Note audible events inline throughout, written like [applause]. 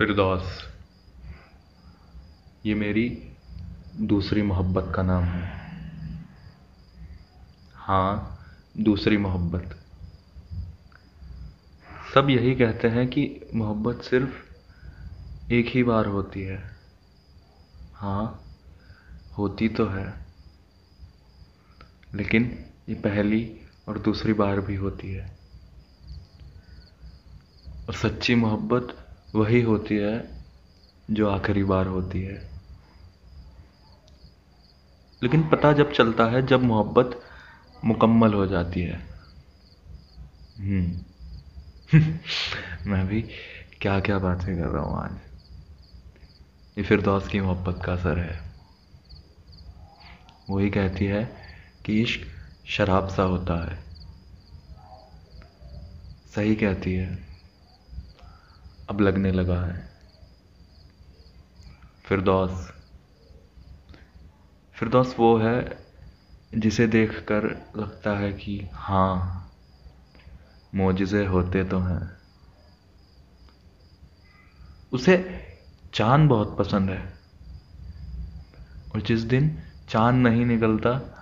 फिरदौस, ये मेरी दूसरी मोहब्बत का नाम है। हाँ दूसरी मोहब्बत। सब यही कहते हैं कि मोहब्बत सिर्फ़ एक ही बार होती है। हाँ होती तो है, लेकिन ये पहली और दूसरी बार भी होती है। और सच्ची मोहब्बत वही होती है जो आखिरी बार होती है। लेकिन पता जब चलता है, जब मोहब्बत मुकम्मल हो जाती है। हम्म। [laughs] मैं भी क्या क्या बातें कर रहा हूँ आज। ये फिर दोस्त की मोहब्बत का असर है। वही कहती है कि इश्क शराब सा होता है। सही कहती है। अब लगने लगा है। फिरदौस। फिरदौस वो है जिसे देखकर लगता है कि हाँ मोजे होते तो हैं। उसे चाँद बहुत पसंद है। और जिस दिन चाँद नहीं निकलता,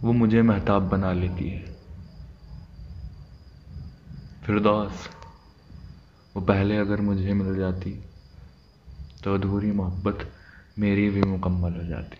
वो मुझे महताब बना लेती है। फिरदौस। वो पहले अगर मुझे मिल जाती तो अधूरी मोहब्बत मेरी भी मुकम्मल हो जाती।